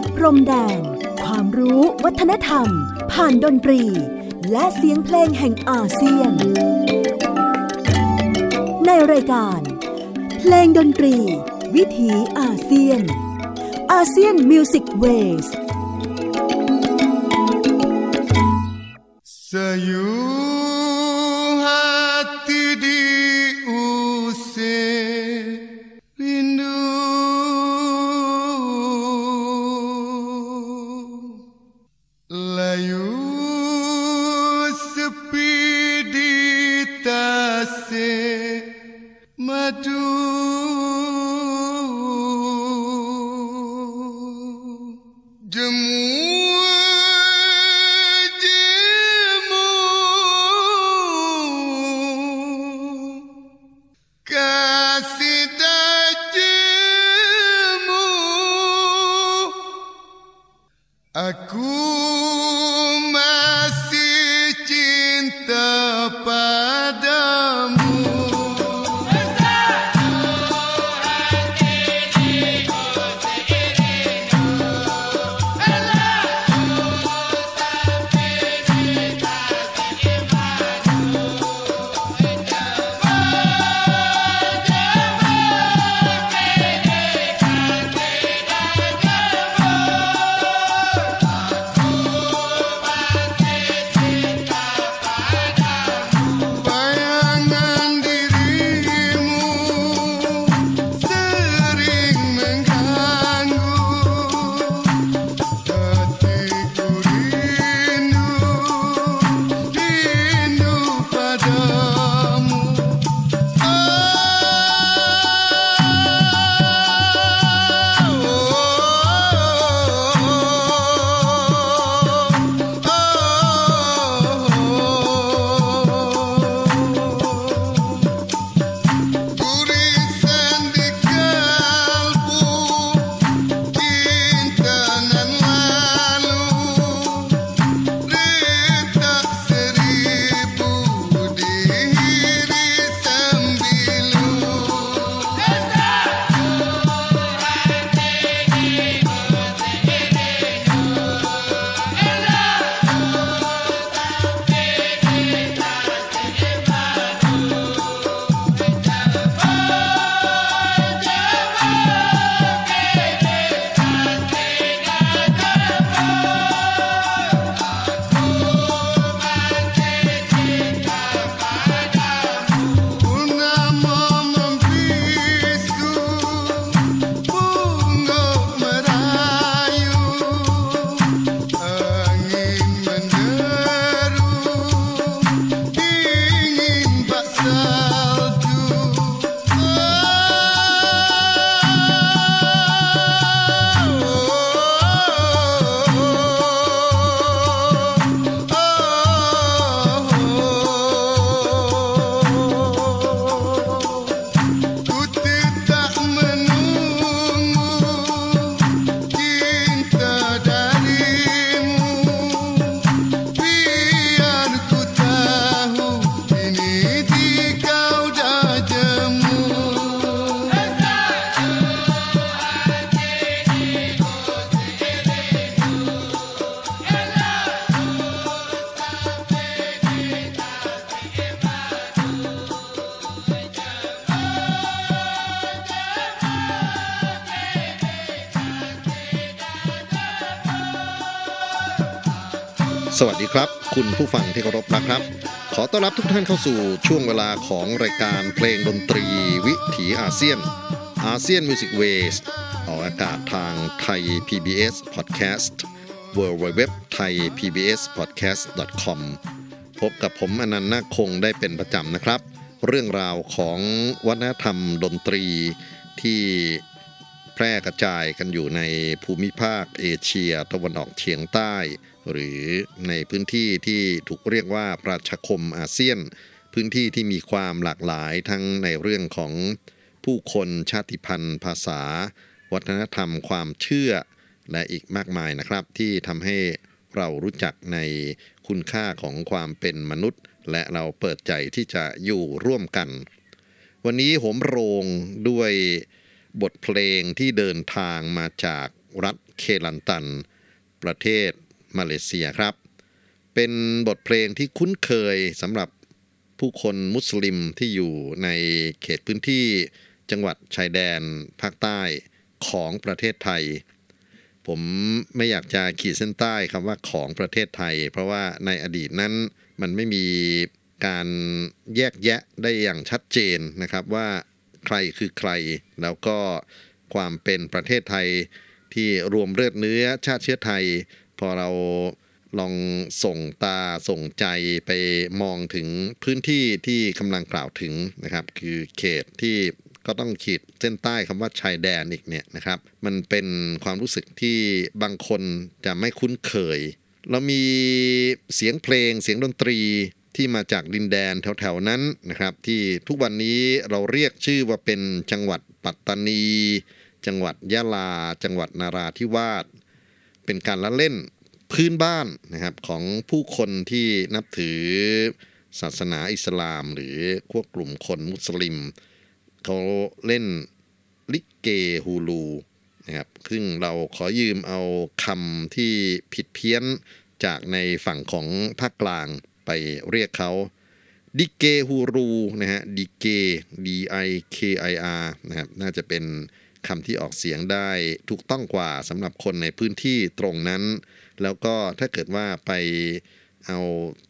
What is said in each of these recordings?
ดพรมแดน ความรู้วัฒนธรรม ผ่านดนตรี และเสียงเพลงแห่งอาเซียน ในรายการ เพลงดนตรี วิถีอาเซียน อาเซียนมิวสิกเวส Sayu คุณผู้ฟังที่เคารพนะครับ ขอต้อนรับทุกท่านเข้าสู่ช่วงเวลาของรายการเพลงดนตรีวิถีอาเซียน ASEAN Music Ways ออกอากาศทางไทย PBS Podcast w w w t h a i PBS Podcast com พบกับผมอานันท์นาคคงได้เป็นประจำนะครับ เรื่องราวของวัฒนธรรมดนตรีที่แพร่กระจายกันอยู่ในภูมิภาคเอเชียตะวันออกเฉียงใต้ หรือในพื้นที่ที่ถูกเรียกว่าประชาคมอาเซียน พื้นที่ที่มีความหลากหลายทั้งในเรื่องของผู้คนชาติพันธุ์ ภาษา วัฒนธรรม ความเชื่อ และอีกมากมายนะครับ ที่ทำให้เรารู้จักในคุณค่าของความเป็นมนุษย์ และเราเปิดใจที่จะอยู่ร่วมกัน วันนี้โหมโรงด้วยบทเพลงที่เดินทางมาจากรัฐเคลันตัน ประเทศ มาเลเซียครับ เป็นบทเพลงที่คุ้นเคยสำหรับผู้คนมุสลิมที่อยู่ในเขตพื้นที่จังหวัดชายแดนภาคใต้ของประเทศไทย ผมไม่อยากจะขีดเส้นใต้คำว่าของประเทศไทย เพราะว่าในอดีตนั้นมันไม่มีการแยกแยะได้อย่างชัดเจนนะครับว่าใครคือใคร แล้วก็ความเป็นประเทศไทยที่รวมเลือดเนื้อชาติเชื้อไทย พอเราลองส่งตาส่งใจไปมองถึงพื้นที่ที่กำลังกล่าวถึงนะครับ คือเขตที่ก็ต้องขีดเส้นใต้คำว่าชายแดนอีกเนี่ยนะครับ มันเป็นความรู้สึกที่บางคนจะไม่คุ้นเคย เรามีเสียงเพลงเสียงดนตรีที่มาจากดินแดนแถวๆนั้นนะครับ ที่ทุกวันนี้เราเรียกชื่อว่าเป็นจังหวัดปัตตานี จังหวัดยะลา จังหวัดนาราธิวาส เป็นการละเล่นพื้นบ้านนะครับของผู้คนที่นับถือศาสนาอิสลาม หรือพวกกลุ่มคนมุสลิมเขาเล่นลิเกฮูลูนะครับซึ่งเราขอยืมเอาคำที่ผิดเพี้ยนจากในฝั่งของภาคกลางไปเรียกเขาดิเกฮูรูนะฮะดิเก D I K I R นะครับน่าจะเป็น คำที่ออกเสียงได้ถูกต้องกว่าสำหรับคนในพื้นที่ตรงนั้น แล้วก็ถ้าเกิดว่าไปเอา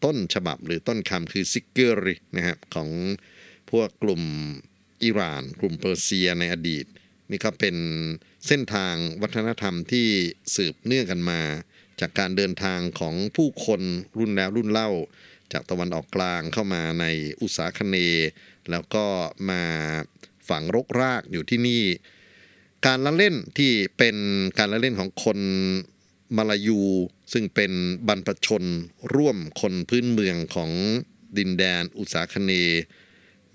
ต้นฉบับหรือต้นคำคือซิกเกอรีนะครับของพวกกลุ่มอิหร่าน กลุ่มเปอร์เซียในอดีต นี่ก็เป็นเส้นทางวัฒนธรรมที่สืบเนื่องกันมา จากการเดินทางของผู้คนรุ่นแล้วรุ่นเล่า จากตะวันออกกลางเข้ามาในอุตสาคเนย์แล้วก็มาฝังรกรากอยู่ที่นี่ การละเล่นที่เป็นการละเล่นของคนมาลายู ซึ่งเป็นบรรพชนร่วมคนพื้นเมืองของดินแดนอุตสาคเน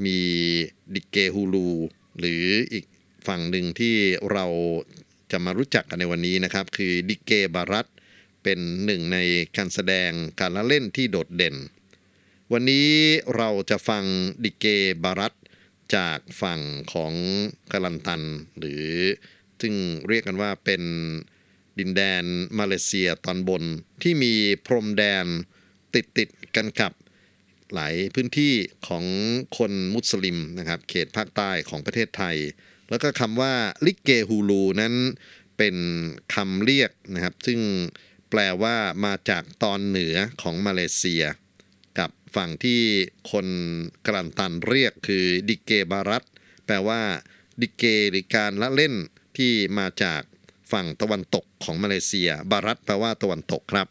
มีดิเกฮูลู หรืออีกฝั่งหนึ่งที่เราจะมารู้จักกันในวันนี้นะครับ คือดิเกบารัตเป็นหนึ่งในการแสดงการละเล่นที่โดดเด่น วันนี้เราจะฟังดิเกบารัต จากฝั่งของกาลันตัน หรือซึ่งเรียกกันว่าเป็นดินแดนมาเลเซียตอนบน ที่มีพรมแดนติดติดกันกับหลายพื้นที่ของคนมุสลิมนะครับ เขตภาคใต้ของประเทศไทย แล้วก็คำว่าลิเกฮูลูนั้นเป็นคำเรียกนะครับ ซึ่งแปลว่ามาจากตอนเหนือของมาเลเซีย ฝั่งที่คนกรันตันเรียกคือดิเกบารัตแปลว่าดิเกหรือการละเล่นที่มาจากฝั่งตะวันตกของมาเลเซีย บารัตแปลว่าตะวันตกครับ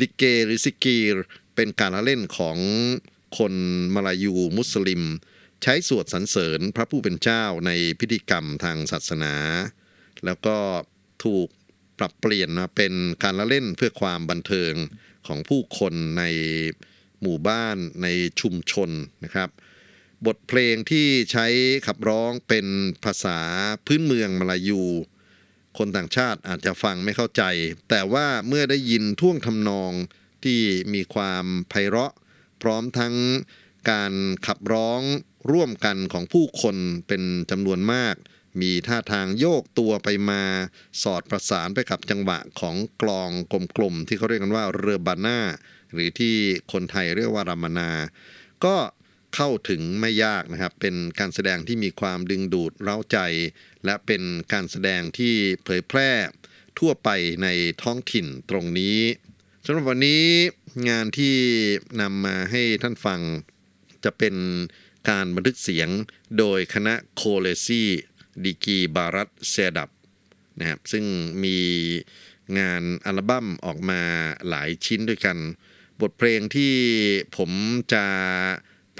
ดิเกหรือซิกีรเป็นการละเล่นของคนมาลายูมุสลิม ใช้สวดสรรเสริญพระผู้เป็นเจ้าในพิธีกรรมทางศาสนา แล้วก็ถูกปรับเปลี่ยนมาเป็นการละเล่นเพื่อความบันเทิงของผู้คนใน หมู่บ้านในชุมชนนะครับ บทเพลงที่ใช้ขับร้องเป็นภาษาพื้นเมืองมาลายู คนต่างชาติอาจจะฟังไม่เข้าใจ แต่ว่าเมื่อได้ยินท่วงทำนองที่มีความไพเราะ พร้อมทั้งการขับร้องร่วมกันของผู้คนเป็นจำนวนมาก มีท่าทางโยกตัวไปมาสอดประสานไปกับจังหวะของกลองกลมๆที่เขาเรียกกันว่าเรือบาน่า หรือที่คนไทยเรียกว่ารามนา ก็เข้าถึงไม่ยากนะครับ เป็นการแสดงที่มีความดึงดูดเร้าใจ และเป็นการแสดงที่เผยแพร่ทั่วไปในท้องถิ่นตรงนี้สำหรับวันนี้งานที่นำมาให้ท่านฟังจะเป็นการบันทึกเสียงโดยคณะโคเลซีดิกีบารัตเซดับนะครับซึ่งมีงานอัลบั้มออกมาหลายชิ้นด้วยกัน บทเพลงที่ผมจะ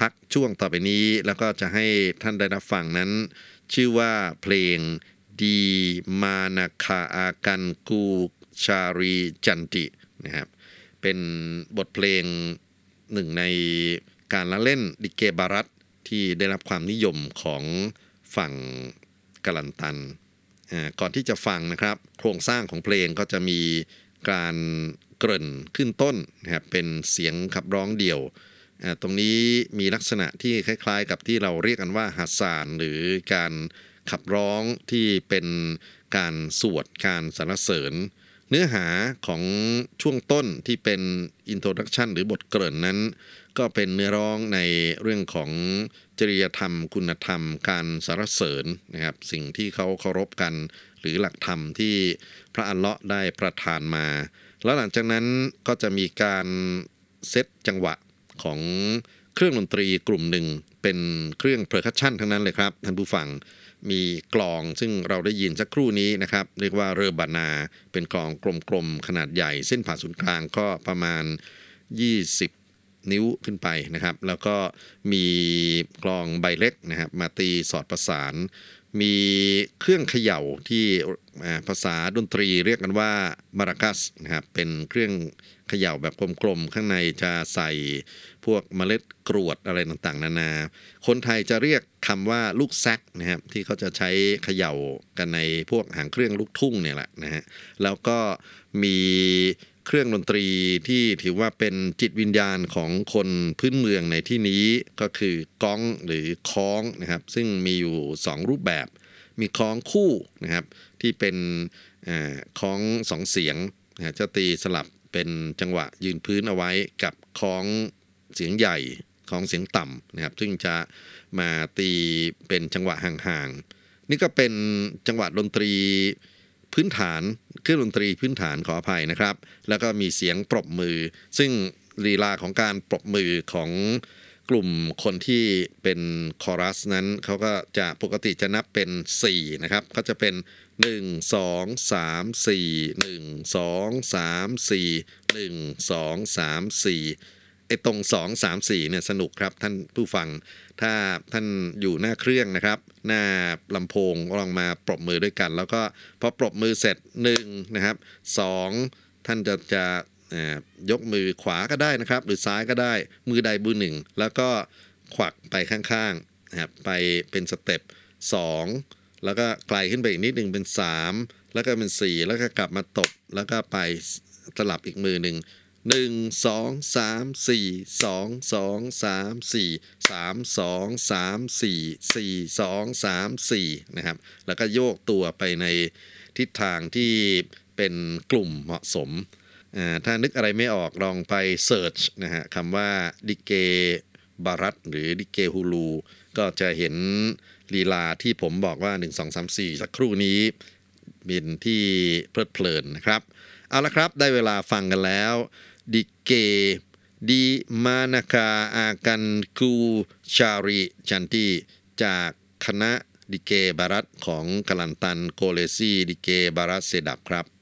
พักช่วงต่อไปนี้ แล้วก็จะให้ท่านได้รับฟังนั้น ชื่อว่าเพลงดีมานาคาอากันกูชารีจันตินะครับ เป็นบทเพลงหนึ่งในการละเล่นดิเกบารัตที่ได้รับความนิยมของฝั่งกาลันตันอ่าก่อนที่จะฟังนะครับ โครงสร้างของเพลงก็จะมี การเกริ่นขึ้นต้นนะครับเป็นเสียงขับร้องเดี่ยว ตรงนี้มีลักษณะที่คล้ายๆ กับที่เราเรียกกันว่าฮัสซานหรือการขับร้องที่เป็นการสวดการสรรเสริญ เนื้อหาของช่วงต้นที่เป็นอินโทรดักชันหรือบทเกริ่นนั้น ก็เป็นเนื้อร้องในเรื่องของจริยธรรม คุณธรรม การสรรเสริญนะครับ สิ่งที่เขาเคารพกัน หรือหลักธรรมที่พระอัลเลาะห์ได้ประทานมา แล้วหลังจากนั้นก็จะมีการเซตจังหวะของเครื่องดนตรีกลุ่มหนึ่งเป็นเครื่อง percussion ทั้งนั้นเลยครับท่านผู้ฟังมีกลองซึ่งเราได้ยินสักครู่นี้นะครับ เรียกว่า rebana เป็นกลองกลมๆขนาดใหญ่ เส้นผ่าศูนย์กลางก็ประมาณ 20 นิ้วขึ้นไปนะครับ แล้วก็มีกลองใบเล็กนะครับมาตีสอดประสาน มีเครื่องเขย่าที่ภาษาดนตรีเรียกกันว่ามารากัสนะครับเป็นเครื่องเขย่าแบบกลมๆ ข้างในจะใส่พวกเมล็ดกรวดอะไรต่างๆ นานา คนไทยจะเรียกคำว่าลูกแซกนะครับที่เขาจะใช้เขย่ากันในพวกหางเครื่องลูกทุ่งเนี่ยแหละนะฮะแล้วก็มี เครื่องดนตรีที่ถือว่าเป็นจิตวิญญาณของคนพื้นเมืองในที่นี้ก็คือก้องหรือค้องนะครับ ซึ่งมีอยู่ 2 รูปแบบ มีคล้องคู่นะครับ ที่เป็นคล้องสองเสียงนะฮะจะตีสลับเป็นจังหวะยืนพื้นเอาไว้กับคล้องเสียงใหญ่คล้องเสียงต่ำนะครับ ซึ่งจะมาตีเป็นจังหวะห่างๆนี่ก็เป็นจังหวะดนตรีพื้นฐาน เครื่องดนตรีพื้นฐานขออภัยนะครับ แล้วก็มีเสียงปรบมือ ซึ่งลีลาของการปรบมือของกลุ่มคนที่เป็นคอรัสนั้นเขาก็จะปกติจะนับเป็น 4 นะครับก็จะเป็น 1 2 3 4 1 2 3 4 1 2 3 4ไอ้ตรง 2 3 4เนี่ยสนุกครับท่านผู้ฟัง ถ้าท่านอยู่หน้าเครื่องนะครับ หน้าลำโพงลองมาปรบมือด้วยกัน แล้วก็พอปรบมือเสร็จ1นะครับ2ท่านจะจะยกมือขวาก็ได้นะครับ หรือซ้ายก็ได้มือใดมือหนึ่ง แล้วก็ขวักไปข้างๆนะครับไปเป็นสเต็ป2แล้วก็ไกลขึ้นไปอีกนิดหนึ่งเป็น 3 แล้วก็เป็น 4 แล้วก็กลับมาตบแล้วก็ไปสลับอีกมือหนึ่ง หนึ่งสองสามสี่สองสองสามสี่สามสองสามสี่สี่สองสามสี่นะครับ แล้วก็โยกตัวไปในทิศทางที่เป็นกลุ่มเหมาะสมอ่าถ้านึกอะไรไม่ออกลองไปเสิร์ชนะฮะคำว่าดิเกบารัตหรือดิเกฮูลูก็จะเห็นลีลาที่ผมบอกว่า 1 2 3 4 สักครู่นี้เป็นที่เพลิดเพลินนะครับ เอาละครับได้เวลาฟังกันแล้ว ดิเก Di Mana Akan Ku Cari Ganti จากคณะดิเกบารัตของกลันตัน Koleksi Dikir Barat Sedap ครับ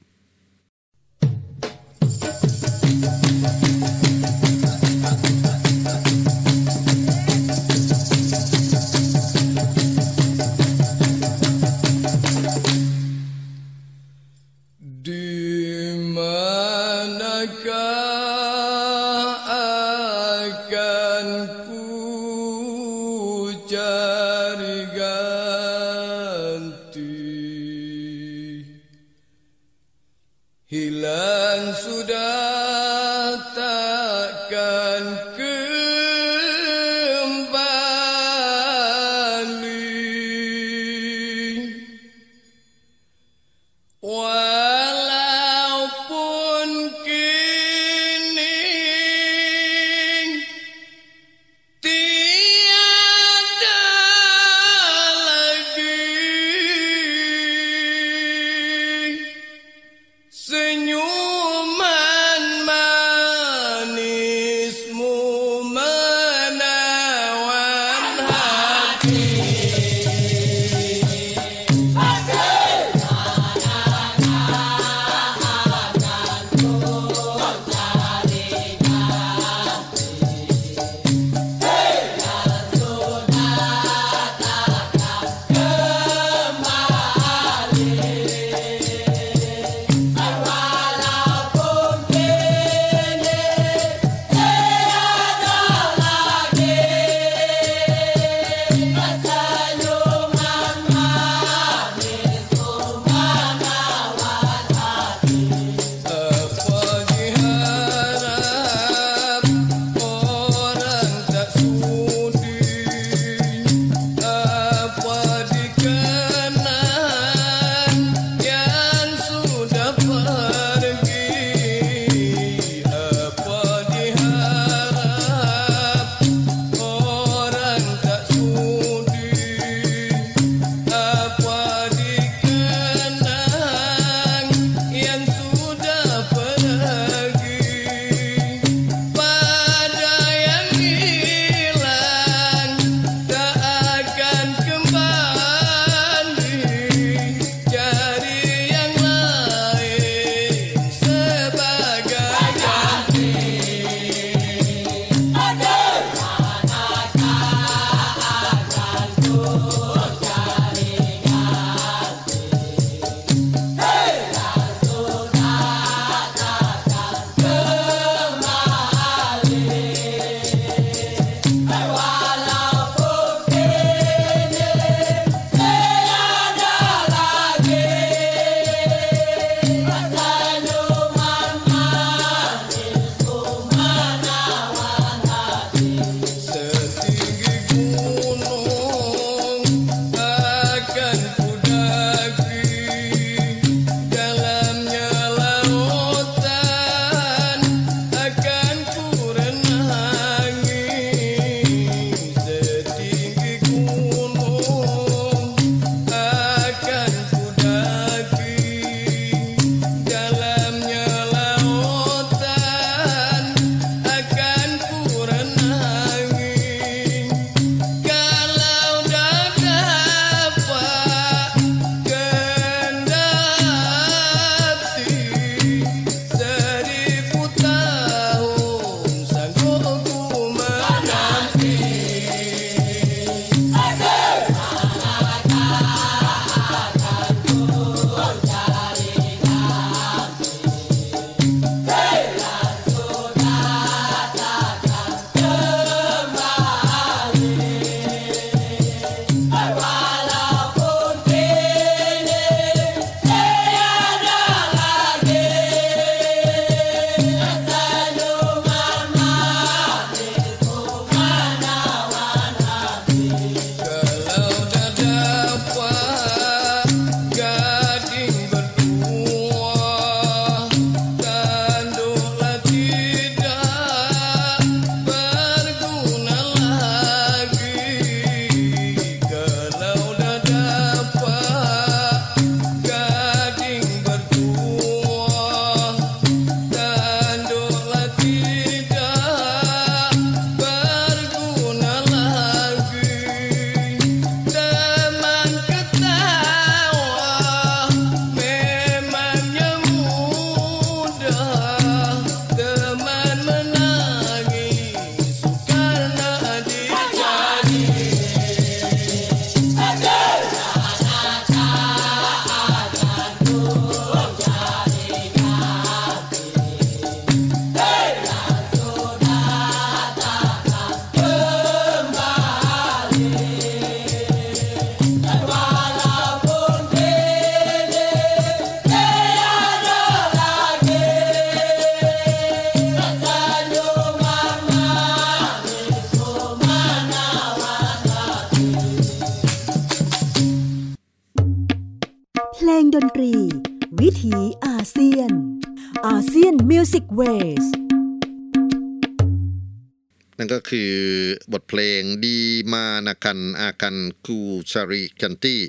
กันอากันกูชาริกันตี้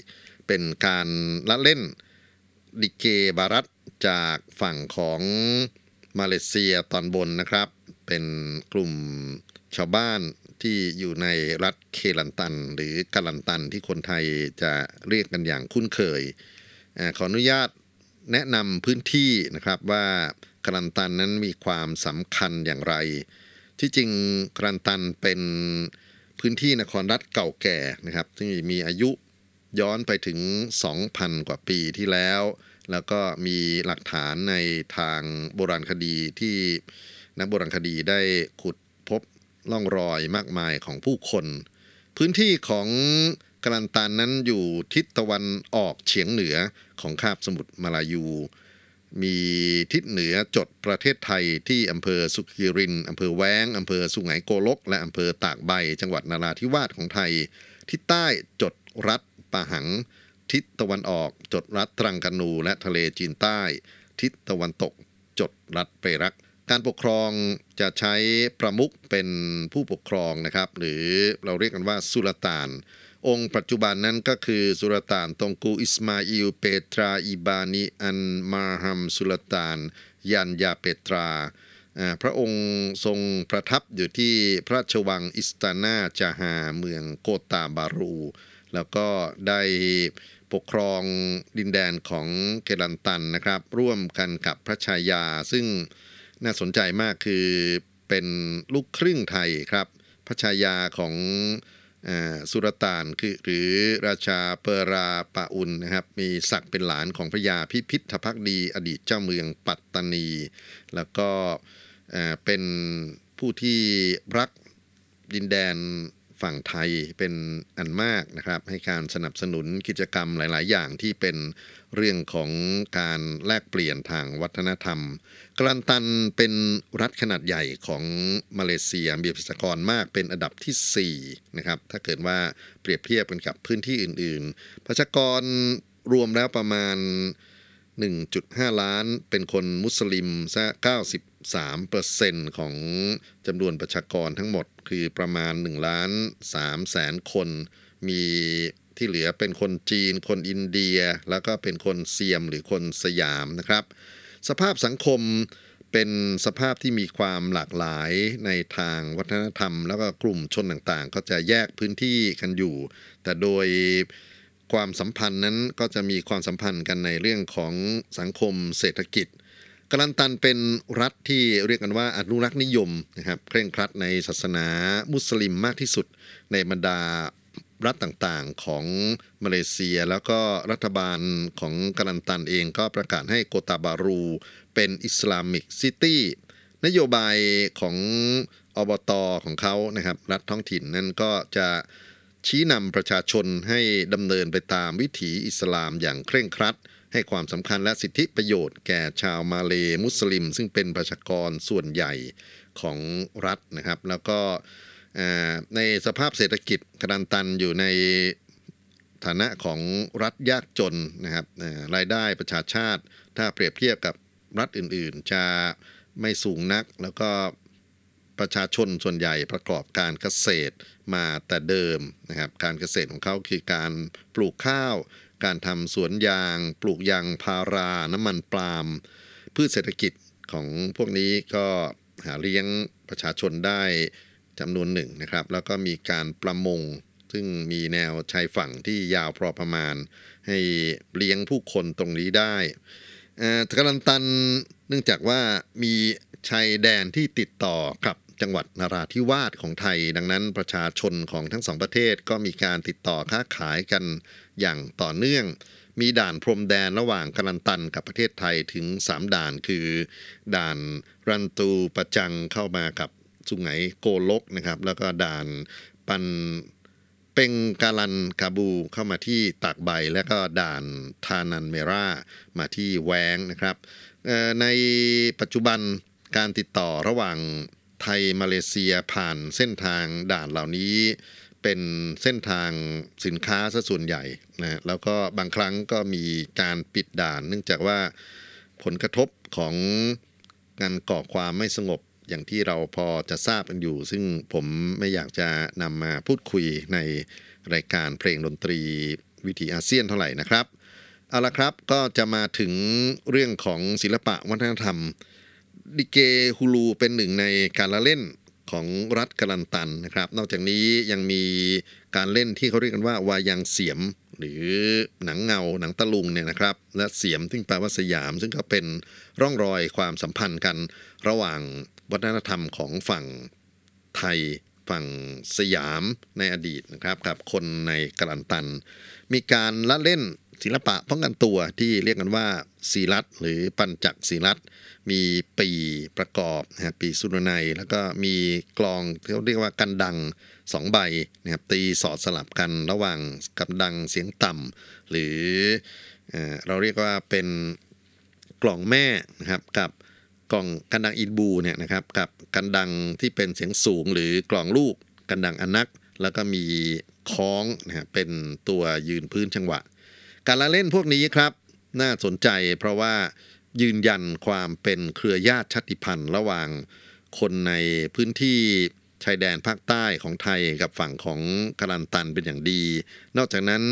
เป็นการละเล่นดิเกบารัตจากฝั่งของมาเลเซียตอนบนนะครับ เป็นกลุ่มชาวบ้านที่อยู่ในรัฐเคลันตัน หรือกาลันตันที่คนไทยจะเรียกกันอย่างคุ้นเคย ขออนุญาตแนะนำพื้นที่นะครับว่ากาลันตันนั้นมีความสำคัญอย่างไร ที่จริงกรันตันเป็น พื้นที่นครรัฐเก่าแก่นะครับที่มีอายุย้อนไปถึง 2,000 กว่าปีที่แล้ว แล้วก็มีหลักฐานในทางโบราณคดีที่นักโบราณคดีได้ขุดพบล่องรอยมากมายของผู้คน พื้นที่ของกรันตันนั้นอยู่ทิศตะวันออกเฉียงเหนือของคาบสมุทรมาลายู มีทิศเหนือจดประเทศไทยที่อำเภอสุขีรินอำเภอแว้งอำเภอสุไหงโกลก และอำเภอตากใบ จังหวัดนาราธิวาสของไทยทิศใต้จดรัฐปะหัง ทิศตะวันออกจดรัฐตรังกานู และทะเลจีนใต้ ทิศตะวันตก จดรัฐเปรัก การปกครองจะใช้ประมุขเป็นผู้ปกครองนะครับ หรือเราเรียกกันว่าสุลต่าน องค์ปัจจุบันนั้นก็คือสุลต่านตงกูอิสมาอิลเปตราอิบานีอันมาฮัมสุลต่าน ยันยาเปตราพระองค์ทรงประทับอยู่ที่พระราชวังอิสตานาจาฮาเมืองโกตาบารู แล้วก็ได้ปกครองดินแดนของเกลันตันนะครับ ร่วมกันกับพระชายา ซึ่งน่าสนใจมากคือเป็นลูกครึ่งไทยครับ พระชายาของ สุรต่านคือหรือราชาเปราปาอุนนะครับมีศักดิ์เป็นหลานของพระยาพิพิธภักดี อดีตเจ้าเมืองปัตตานี แล้วก็เป็นผู้ที่รักดินแดนฝั่งไทยเป็นอันมากนะครับ ให้การสนับสนุนกิจกรรมหลาย ๆ อย่างที่เป็น เรื่องของการแลกเปลี่ยนทางวัฒนธรรม กลันตันเป็นรัฐขนาดใหญ่ของมาเลเซียมีประชากรมากเป็นอันดับที่ 4 นะครับ ถ้าเกิดว่าเปรียบเทียบกันกับพื้นที่อื่นๆ ประชากรรวมแล้วประมาณ 1.5 ล้านเป็นคนมุสลิมซะ93%ของจำนวนประชากรทั้งหมดคือประมาณ1ล้าน3แสนคนมี ที่เหลือเป็นคนจีน คนอินเดีย แล้วก็เป็นคนเซียมหรือคนสยามนะครับ สภาพสังคมเป็นสภาพที่มีความหลากหลายในทางวัฒนธรรม แล้วก็กลุ่มชนต่างๆ ก็จะแยกพื้นที่กันอยู่ แต่โดยความสัมพันธ์นั้นก็จะมีความสัมพันธ์กันในเรื่องของสังคมเศรษฐกิจกลันตันเป็นรัฐที่เรียกกันว่าอนุรักษ์นิยมนะครับเคร่งครัดในศาสนามุสลิมมากที่สุดในบรรดา รัฐต่างๆของมาเลเซีย แล้วก็รัฐบาลของกาลันตันเองก็ประกาศให้โกตาบารูเป็นอิสลามิกซิตี้นโยบายของอบตของเขานะครับ รัฐท้องถิ่นนั่นก็จะชี้นำประชาชนให้ดำเนินไปตามวิถีอิสลามอย่างเคร่งครัด ให้ความสำคัญและสิทธิประโยชน์แก่ชาวมาเลมุสลิม ซึ่งเป็นประชากรส่วนใหญ่ของรัฐนะครับ แล้วก็ ในสภาพเศรษฐกิจกรันตันอยู่ในฐานะของรัฐยากจนนะครับรายได้ประชาชาติ ถ้าเปรียบเทียบกับรัฐอื่นๆ จะไม่สูงนักแล้วก็ประชาชนส่วนใหญ่ประกอบการเกษตรมาแต่เดิมนะครับการเกษตรของเขาคือการปลูกข้าว การทำสวนยาง ปลูกยางพาราน้ำมันปาล์มพืชเศรษฐกิจของพวกนี้ก็หาเลี้ยงประชาชนได้ จำนวนหนึ่งนะครับ แล้วก็มีการประมง ซึ่งมีแนวชายฝั่งที่ยาวพอประมาณ ให้เลี้ยงผู้คนตรงนี้ได้เอ่อกาลันตันเนื่องจากว่ามีชายแดนที่ติดต่อกับจังหวัดนาราธิวาสของไทย ดังนั้นประชาชนของทั้งสองประเทศก็มีการติดต่อค้าขายกันอย่างต่อเนื่อง มีด่านพรมแดนระหว่างกาลันตันกับประเทศไทยถึง 3 ด่านคือ ด่านรันตูประจังเข้ามากับ สุไหงโกลกนะครับ แล้วก็ด่านปันเป็งกาลันกาบูเข้ามาที่ตากใบ และก็ด่านทานันเมรามาที่แวงนะครับในปัจจุบันการติดต่อระหว่างไทยมาเลเซียผ่านเส้นทางด่านเหล่านี้เป็นเส้นทางสินค้าซะส่วนใหญ่นะแล้วก็บางครั้งก็มีการปิดด่าน เนื่องจากว่าผลกระทบของการก่อความไม่สงบ อย่างที่เราพอจะทราบกันอยู่ ซึ่งผมไม่อยากจะนำมาพูดคุยในรายการเพลงดนตรีวิถีอาเซียนเท่าไหร่นะครับ เอาละครับก็จะมาถึงเรื่องของศิลปะวัฒนธรรมดิเกฮูลูเป็นหนึ่งในการละเล่นของรัฐกาลันตันนะครับ นอกจากนี้ยังมีการเล่นที่เขาเรียกกันว่าวายังเสียม หรือหนังเงาหนังตะลุงเนี่ยนะครับ และเสียมซึ่งแปลว่าสยาม ซึ่งก็เป็นร่องรอยความสัมพันธ์กันระหว่าง วัฒนธรรมของฝั่งไทยฝั่งสยามในอดีตนะครับกับคนในกาลันตัน มีการละเล่นศิลปะป้องกันตัวที่เรียกกันว่าศีลัตหรือปัญจักศีลัตมีปีประกอบนะครับปีสุรนัย แล้วก็มีกลองที่เขาเรียกว่ากันดังสองใบนะครับตีสอดสลับกันระหว่างกันดังเสียงต่ำหรือเอเราเรียกว่าเป็นกล่องแม่นะครับกับ กล่องกันดังอินบูเนี่ยนะครับกับกันดังที่เป็นเสียงสูงหรือกล่องลูกกันดังอนัก แล้วก็มีคล้องนะฮะเป็นตัวยืนพื้นจังหวะ การละเล่นพวกนี้ครับ น่าสนใจเพราะว่ายืนยันความเป็นเครือญาติชาติพันธุ์ระหว่างคนในพื้นที่ชายแดนภาคใต้ของไทยกับฝั่งของกาลันตันเป็นอย่างดี นอกจากนั้น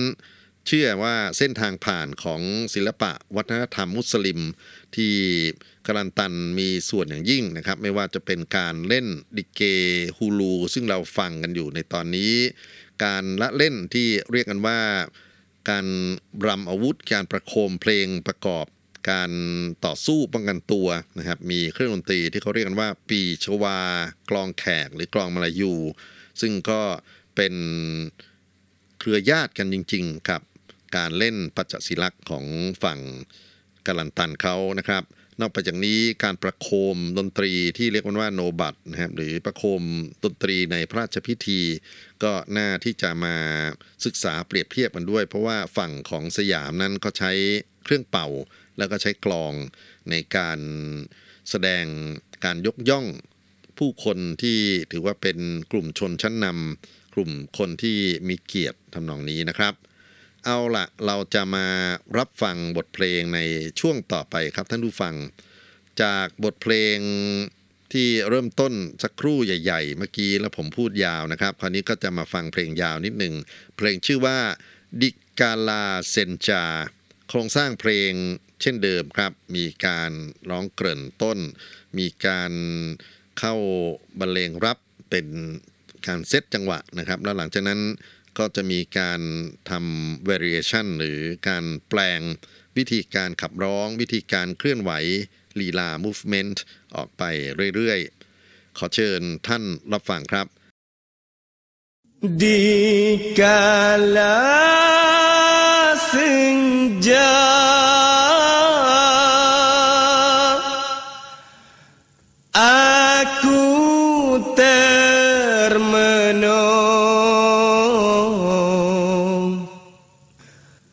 เชื่อว่าเส้นทางผ่านของศิลปะวัฒนธรรมมุสลิมที่ กาลันตันมีส่วนอย่างยิ่งนะครับไม่ว่าจะเป็นการเล่นดิเกฮูลูซึ่งเราฟังกันอยู่ในตอนนี้ การละเล่นที่เรียกกันว่า การรำอาวุธ การประโคมเพลงประกอบ การต่อสู้ป้องกันตัวนะครับมีเครื่องดนตรีที่เขาเรียกกันว่า ปีชวา กลองแขกหรือกลองมาลายู ซึ่งก็เป็นเครือญาติกันจริงๆกับ การเล่นปัจจศิลักษ์ของฝั่งกาลันตันเขานะครับ นอกไปจากนี้การประโคมดนตรีที่เรียกว่าโนบัตนะครับหรือประโคมดนตรีในพระราชพิธี ก็น่าที่จะมาศึกษาเปรียบเทียบกันด้วย เพราะว่าฝั่งของสยามนั้นก็ใช้เครื่องเป่า แล้วก็ใช้กลองในการแสดงการยกย่องผู้คนที่ถือว่าเป็นกลุ่มชนชั้นนำกลุ่มคนที่มีเกียรติทำนองนี้นะครับ เอาละเราจะมารับฟังบทเพลงในช่วงต่อไปครับท่านผู้ฟัง จากบทเพลงที่เริ่มต้นสักครู่ใหญ่ๆ เมื่อกี้แล้วผมพูดยาวนะครับ คราวนี้ก็จะมาฟังเพลงยาวนิดหนึ่งเพลงชื่อว่าดิกาลาเซนจา โครงสร้างเพลงเช่นเดิมครับ มีการร้องเกริ่นต้น มีการเข้าบรรเลงรับเป็นการเซตจังหวะนะครับ แล้วหลังจากนั้น ก็จะมีการทำ variation หรือการแปลงวิธีการขับร้อง วิธีการเคลื่อนไหวลีลา movement ออกไปเรื่อยๆ ขอเชิญท่านรับฟังครับ Di kala senja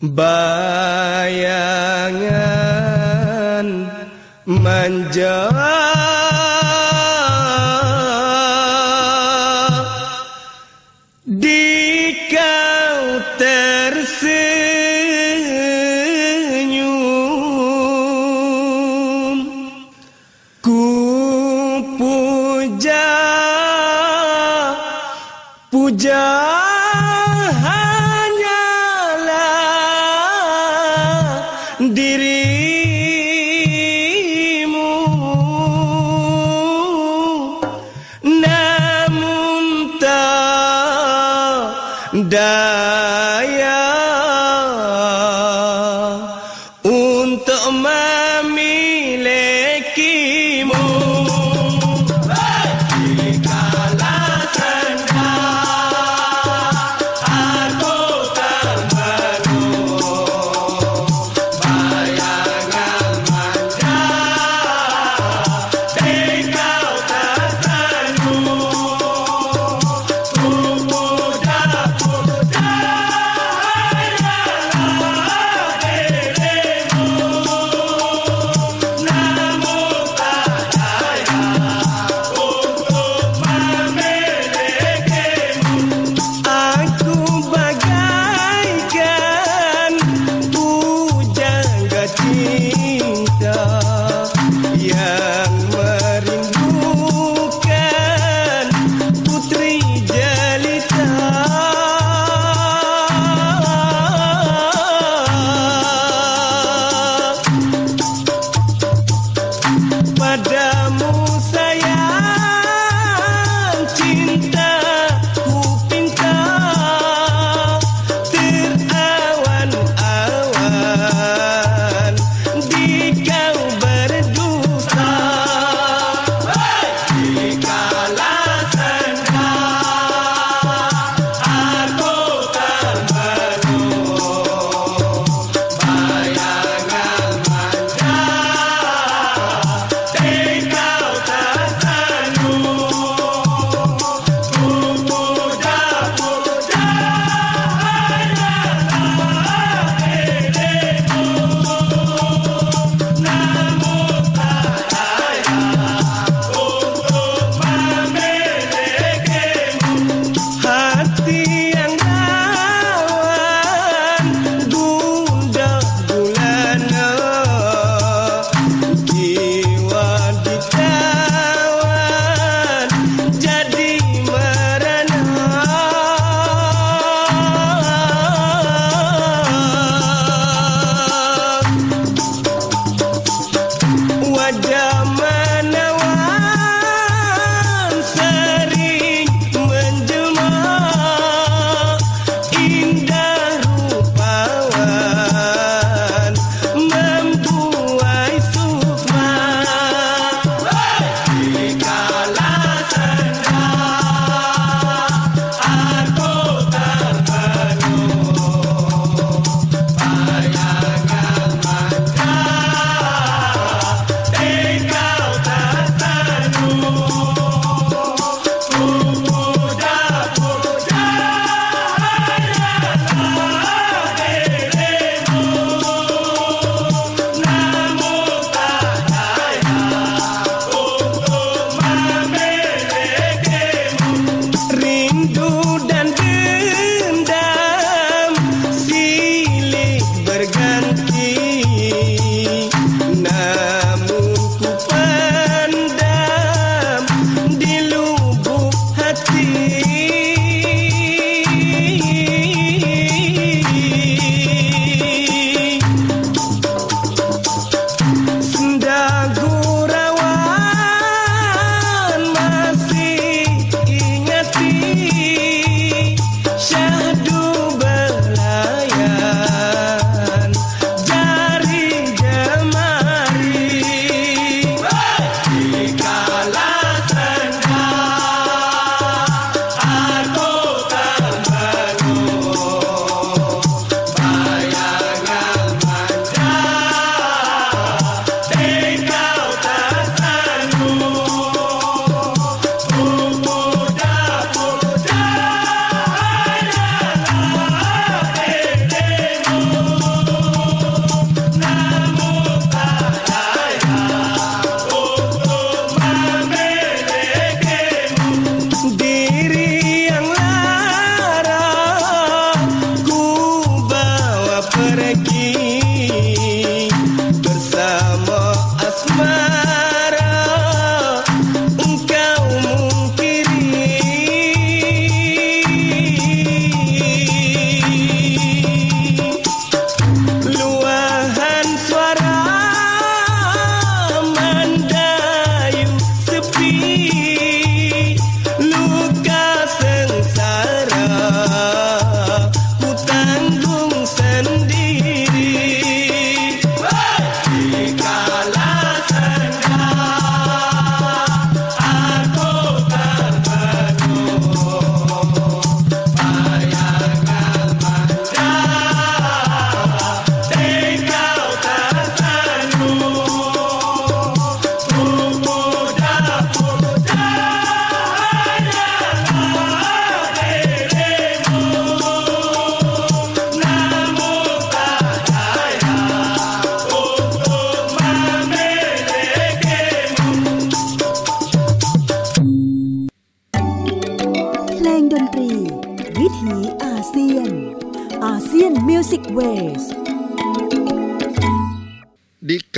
But untuk memilih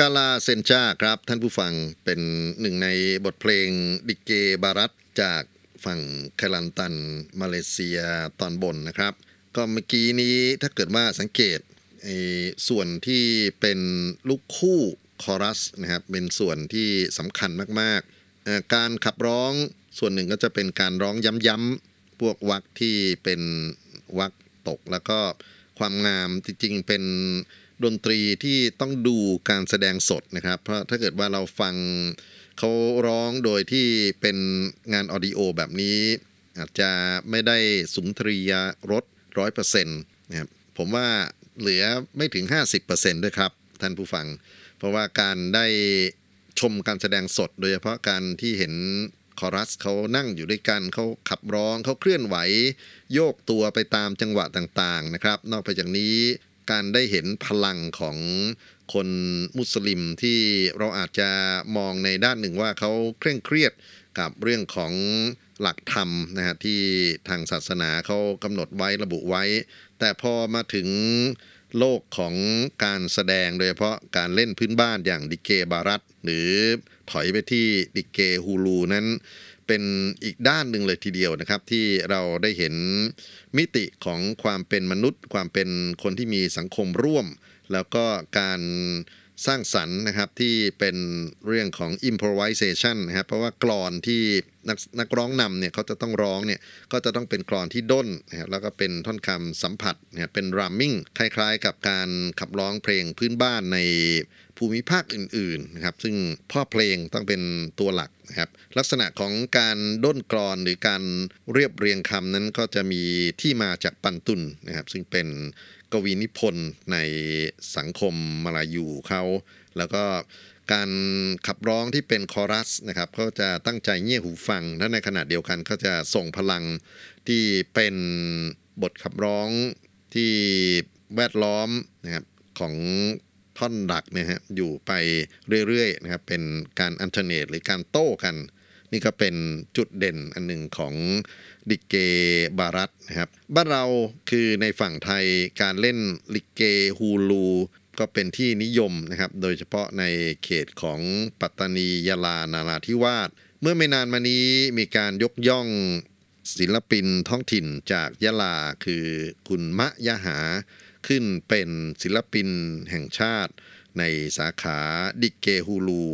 าลาเซนจาครับ ท่านผู้ฟังเป็นหนึ่งในบทเพลงดิเกบารัตจากฝั่งแคลันตัน มาเลเซียตอนบนนะครับ ก็เมื่อกี้นี้ถ้าเกิดว่าสังเกตส่วนที่เป็นลูกคู่คอรัสนะครับเป็นส่วนที่สำคัญมากๆ การขับร้องส่วนหนึ่งก็จะเป็นการร้องย้ำๆพวกวักที่เป็นวักตกแล้วก็ความงามจริงๆเป็น ดนตรีที่ต้องดูการแสดงสดนะครับ เพราะถ้าเกิดว่าเราฟังเขาร้องโดยที่เป็นงานออดิโอแบบนี้ อาจจะไม่ได้สุนทรียรสร้อยเปอร์เซ็นต์นะครับผมว่าเหลือไม่ถึง 50%ด้วยครับ ท่านผู้ฟัง เพราะว่าการได้ชมการแสดงสด โดยเฉพาะการที่เห็นคอรัสเขานั่งอยู่ด้วยกันเขาขับร้องเขาเคลื่อนไหว โยกตัวไปตามจังหวะต่างๆนะครับ นอกไปจากนี้ การได้เห็นพลังของคนมุสลิมที่เราอาจจะมองในด้านหนึ่งว่าเขาเคร่งเครียดกับเรื่องของหลักธรรมนะฮะที่ทางศาสนาเขากำหนดไว้ระบุไว้ แต่พอมาถึง โลกของการแสดงโดยเฉพาะการเล่นพื้นบ้านอย่างดิเกบารัตหรือถอยไปที่ดิเกฮูลูนั้นเป็นอีกด้านหนึ่งเลยทีเดียวนะครับ ที่เราได้เห็นมิติของความเป็นมนุษย์ ความเป็นคนที่มีสังคมร่วม แล้วก็การ สร้างสรรค์นะครับที่เป็นเรื่องของ improvisation นะครับเพราะว่ากลอนที่นักนักร้องนำเนี่ยเขาจะต้องร้องเนี่ยก็จะต้องเป็นกลอนที่ด้นนะครับแล้วก็เป็นท่อนคำสัมผัสเนะครับเป็น ramming คล้ายๆ กับการขับร้องเพลงพื้นบ้านในภูมิภาคอื่นๆนะครับซึ่งพ่อเพลงต้องเป็นตัวหลักนะครับลักษณะของการด้นกลอนหรือการเรียบเรียงคำนั้นก็จะมีที่มาจากปันตุนนะครับซึ่งเป็น กวีนิพนธ์ในสังคมมาลายูเขาแล้วก็การขับร้องที่เป็นคอรัสนะครับก็จะตั้งใจเงี่ยหูฟังและในขณะเดียวกันก็จะส่งพลังที่เป็นบทขับร้องที่แวดล้อมนะครับของท่อนหลักนะฮะอยู่ไปเรื่อยๆนะครับเป็นการ alternate หรือการโต้กัน นี่ก็เป็นจุดเด่นอันหนึ่งของดิเกบารัตนะครับบ้านเราคือในฝั่งไทยการเล่นลิเกฮูลูก็เป็นที่นิยมนะครับ โดยเฉพาะในเขตของปัตตานียะลานาราธิวาส เมื่อไม่นานมานี้มีการยกย่องศิลปินท้องถิ่นจากยะลาคือคุณมะยะหา ขึ้นเป็นศิลปินแห่งชาติ ในสาขาดิเกฮูลู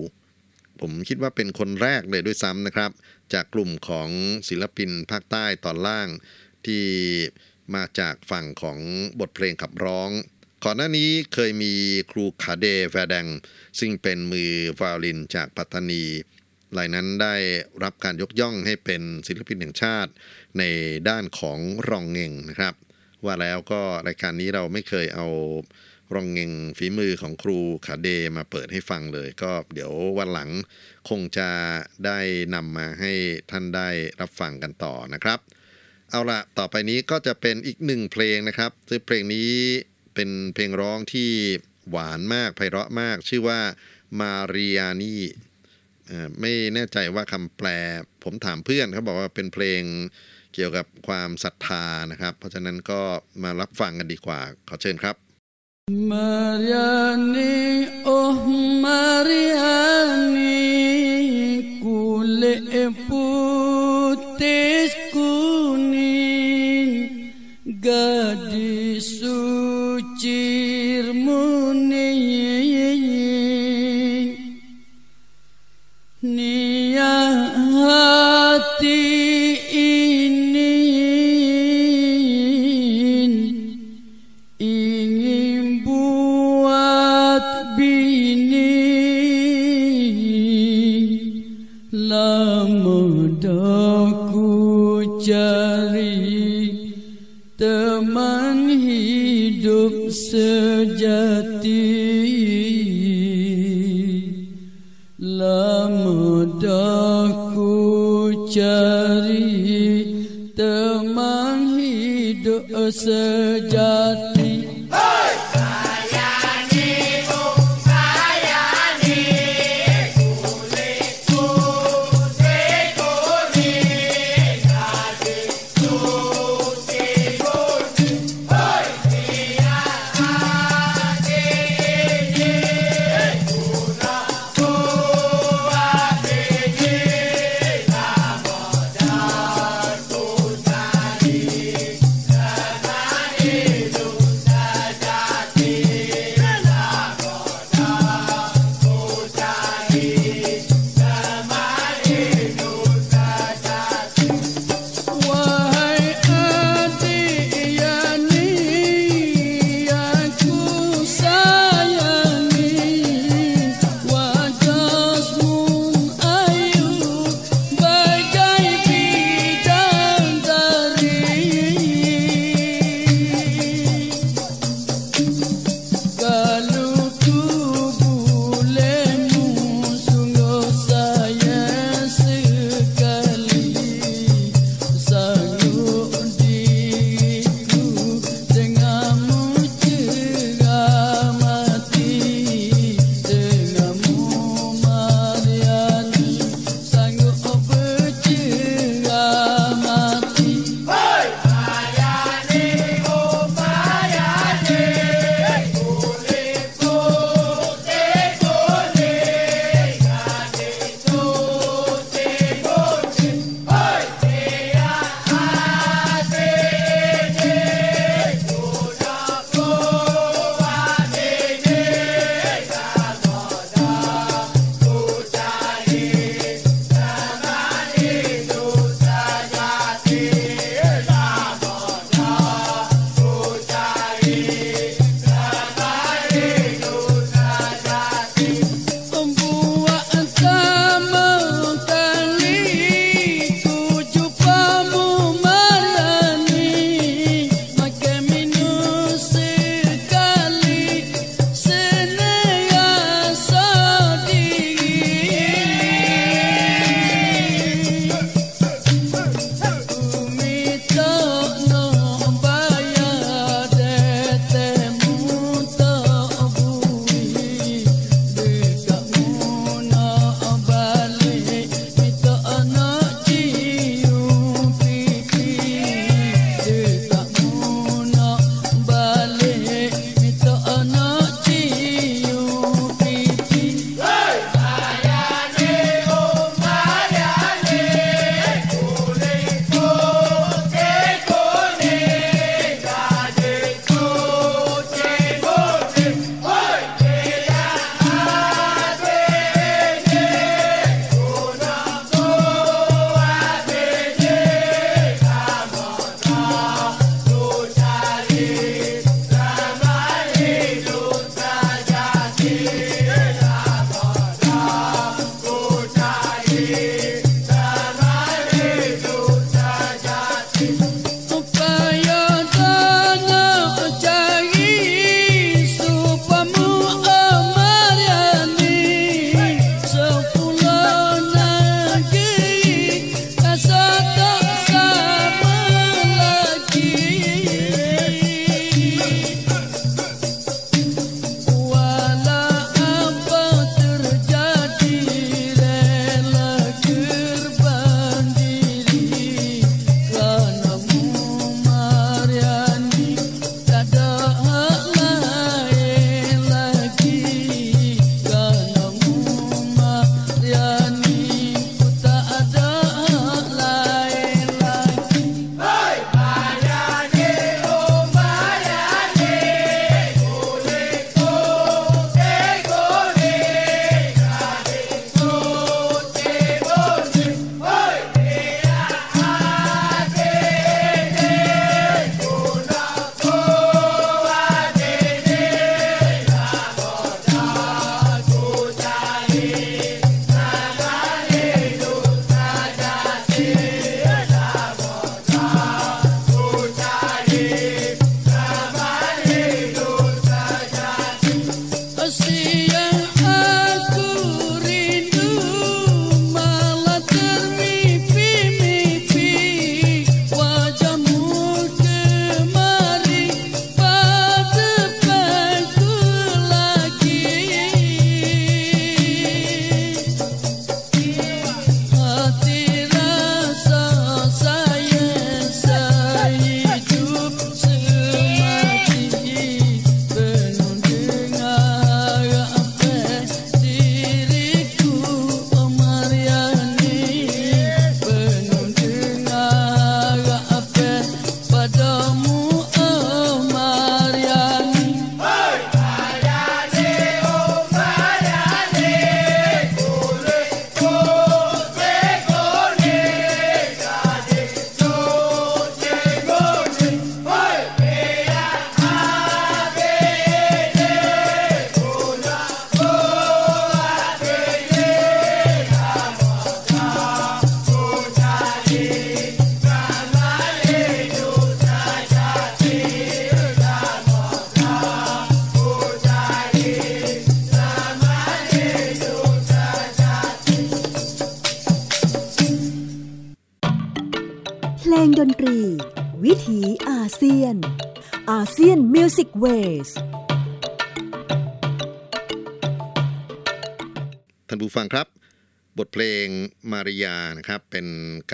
ผมคิดว่าเป็นคนแรกเลยด้วยซ้ำนะครับ จากกลุ่มของศิลปินภาคใต้ตอนล่าง ที่มาจากฝั่งของบทเพลงขับร้อง ก่อนหน้านี้เคยมีครูคาเดแวแดง ซึ่งเป็นมือวาลินจากปัตตานีรายนั้นได้รับการยกย่องให้เป็นศิลปินแห่งชาติในด้านของรองเงงนะครับ ว่าแล้วก็รายการนี้เราไม่เคยเอา รองเงงฝีมือของครูขาเดมาเปิดให้ฟังเลย ก็เดี๋ยววันหลังคงจะได้นำมาให้ท่านได้รับฟังกันต่อนะครับ เอาละต่อไปนี้ก็จะเป็นอีกหนึ่งเพลงนะครับซึ่งเพลงนี้เป็นเพลงร้องที่หวานมากไพเราะมาก ชื่อว่ามาริยาณี่ไม่แน่ใจว่าคำแปล ผมถามเพื่อนเขาบอกว่าเป็นเพลงเกี่ยวกับความศรัทธานะครับ เพราะฉะนั้นก็มารับฟังกันดีกว่า ขอเชิญครับ Mariani, oh Mariani, kulit putih kuning, cari teman hidup sejati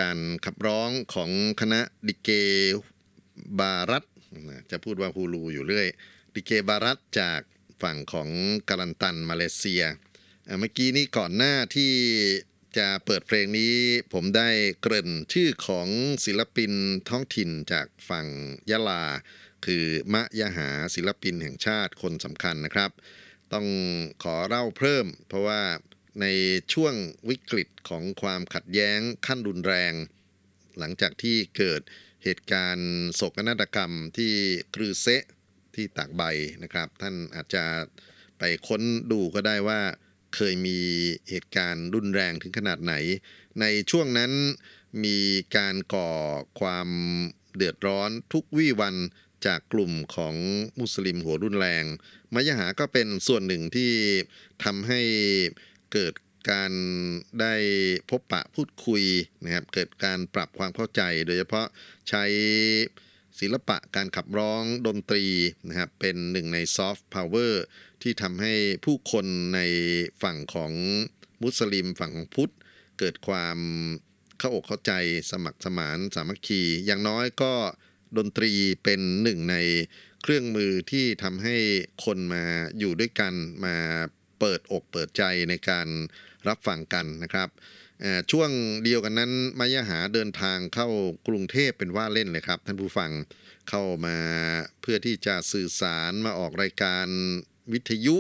การขับร้องของคณะดิเกบารัตจะพูดว่าฮูลูอยู่เรื่อยดิเกบารัตจากฝั่งของกาลันตันมาเลเซีย เมื่อกี้นี้ก่อนหน้าที่จะเปิดเพลงนี้ผมได้เกริ่นชื่อของศิลปินท้องถิ่นจากฝั่งยะลา คือมะยะหาศิลปินแห่งชาติคนสำคัญนะครับ ต้องขอเล่าเพิ่ม เพราะว่า ในช่วงวิกฤตของความขัดแย้งขั้นรุนแรง หลังจากที่เกิดเหตุการณ์โศกนาฏกรรมที่กรือเซะที่ตากใบนะครับ ท่านอาจจะไปค้นดูก็ได้ว่าเคยมีเหตุการณ์รุนแรงถึงขนาดไหน ในช่วงนั้นมีการก่อความเดือดร้อนทุกวี่วันจากกลุ่มของมุสลิมหัวรุนแรง มยหาก็เป็นส่วนหนึ่งที่ทำให้ เกิดการได้พบปะพูดคุยนะครับ เกิดการปรับความเข้าใจ โดยเฉพาะใช้ศิลปะการขับร้องดนตรีนะครับ เป็นหนึ่งในซอฟต์พาวเวอร์ที่ทำให้ผู้คนในฝั่งของมุสลิมฝั่งของพุทธ เกิดความเข้าอกเข้าใจสมัครสมานสามัคคี อย่างน้อยก็ดนตรีเป็นหนึ่งในเครื่องมือที่ทำให้คนมาอยู่ด้วยกันมา เปิดอกเปิดใจในการรับฟังกันนะครับช่วงเดียวกันนั้นมายหาเดินทางเข้ากรุงเทพเป็นว่าเล่นเลยครับ ท่านผู้ฟังเข้ามาเพื่อที่จะสื่อสารมาออกรายการวิทยุ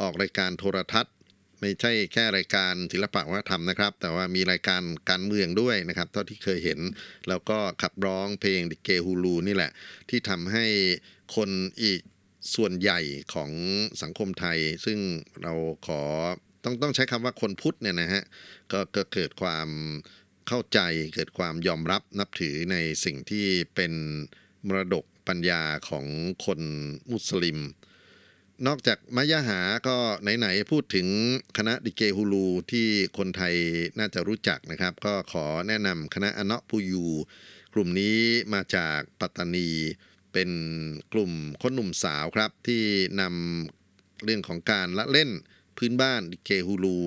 ออกรายการโทรทัศน์ ไม่ใช่แค่รายการศิลปะวัฒนธรรมนะครับ แต่ว่ามีรายการการเมืองด้วยนะครับ เท่าที่เคยเห็น แล้วก็ขับร้องเพลงเกฮูลูนี่แหละ ที่ทำให้คนอีก ส่วนใหญ่ของสังคมไทย ซึ่งเราขอต้องต้องใช้คำว่าคนพุทธเนี่ยนะฮะก็ก็เกิดความเข้าใจเกิดความยอมรับนับถือในสิ่งที่เป็นมรดกปัญญาของคนมุสลิม นอกจากมายาหาก็ไหนๆพูดถึงคณะดิเกฮูลูที่คนไทยน่าจะรู้จักนะครับ ก็ขอแนะนำคณะอเนาะปูยูกลุ่มนี้มาจากปัตตานี เป็นกลุ่มคนหนุ่มสาวครับ ที่นำเรื่องของการละเล่นพื้นบ้านดิเกฮูลู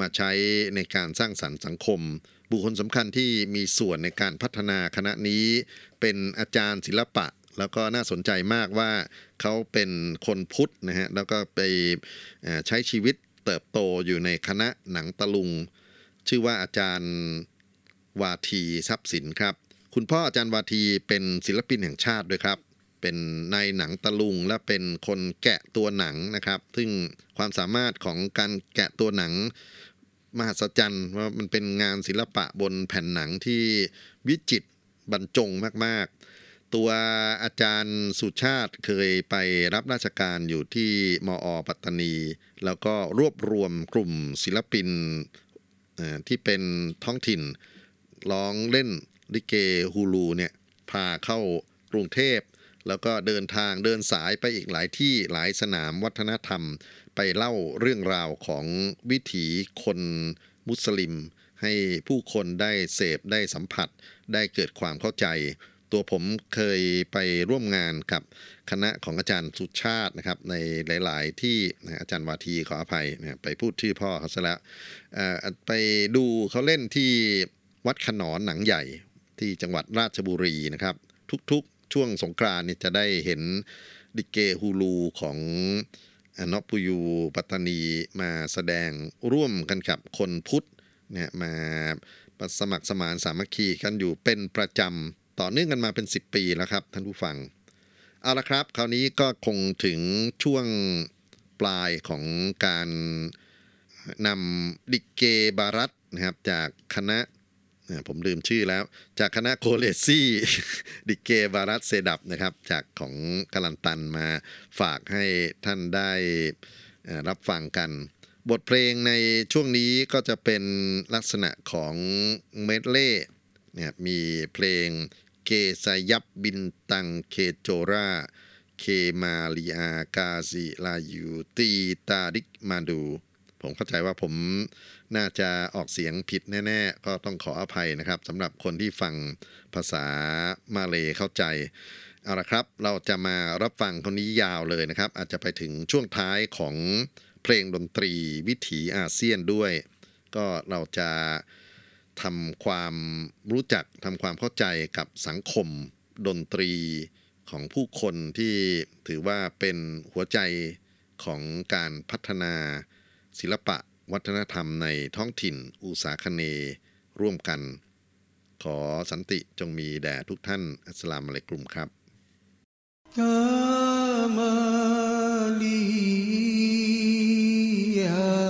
มาใช้ในการสร้างสรรค์สังคม บุคคลสำคัญที่มีส่วนในการพัฒนาคณะนี้ เป็นอาจารย์ศิลปะ แล้วก็น่าสนใจมากว่าเขาเป็นคนพุทธนะฮะแล้วก็ไปใช้ชีวิตเติบโตอยู่ในคณะหนังตะลุง ชื่อว่าอาจารย์วาทีทรัพย์สินครับ คุณพ่ออาจารย์วาทีเป็นศิลปินแห่งชาติด้วยครับ เป็นในายหนังตะลุงและเป็นคนแกะตัวหนังนะครับ ซึ่งความสามารถของการแกะตัวหนังมหัศจรรย์ว่ามันเป็นงานศิลปะบนแผ่นหนังที่วิจิตรบรรจงมาก ๆ ตัวอาจารย์สุชาติเคยไปรับราชการอยู่ที่มอปัตตานี แล้วก็รวบรวมกลุ่มศิลปินที่เป็นท้องถิ่นร้องเล่นลิเกฮูลูเนี่ยพาเข้ากรุงเทพ แล้วก็เดินทางเดินสายไปอีกหลายที่หลายสนามวัฒนธรรม ไปเล่าเรื่องราวของวิถีคนมุสลิม ให้ผู้คนได้เสพได้สัมผัส ได้เกิดความเข้าใจ ตัวผมเคยไปร่วมงานกับคณะของอาจารย์สุชาตินะครับในหลาย ๆ ที่อาจารย์วาทีขออภัยนะไปพูดชื่อพ่อเขาซะแล้วไปดูเขาเล่นที่วัดขนอนหนังใหญ่ที่จังหวัดราชบุรีนะครับ ทุกๆ ช่วงสงกรานเนี่ยจะได้เห็นดิเกฮูลูของอนอปุยูปัตตานีมาแสดงร่วมกันกับคนพุทธเนี่ยมาสมัครสมานสามัคคีกันอยู่เป็นประจำต่อเนื่องกันมาเป็น 10 ปีแล้วครับท่านผู้ฟัง เอาละครับ คราวนี้ก็คงถึงช่วงปลายของการนำดิเกบารัตนะครับจากคณะ ผมลืมชื่อแล้ว จากคณะโคเลซี่ดิเกบารัตเซดับนะครับ จากของกาลันตันมาฝากให้ท่านได้รับฟังกัน บทเพลงในช่วงนี้ก็จะเป็นลักษณะของเมดเล่นะครับมีเพลงเกซายับบินตังเคโจราเคมาลีอากาซิลายูตีตาดิกมาดู ผมเข้าใจว่าผมน่าจะออกเสียงผิดแน่ ๆ ก็ต้องขออภัยนะครับสำหรับคนที่ฟังภาษามาเลเข้าใจเอาละครับ เราจะมารับฟังคนนี้ยาวเลยนะครับ อาจจะไปถึงช่วงท้ายของเพลงดนตรีวิถีอาเซียนด้วย ก็เราจะทำความรู้จักทำความเข้าใจกับสังคมดนตรีของผู้คนที่ถือว่าเป็นหัวใจของการพัฒนา ศิลปะวัฒนธรรมในท้องถิ่นอุสาคเนย์ร่วมกัน ขอสันติจงมีแด่ทุกท่าน อัสลามอะลัยกุมครับกามาลียา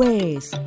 ง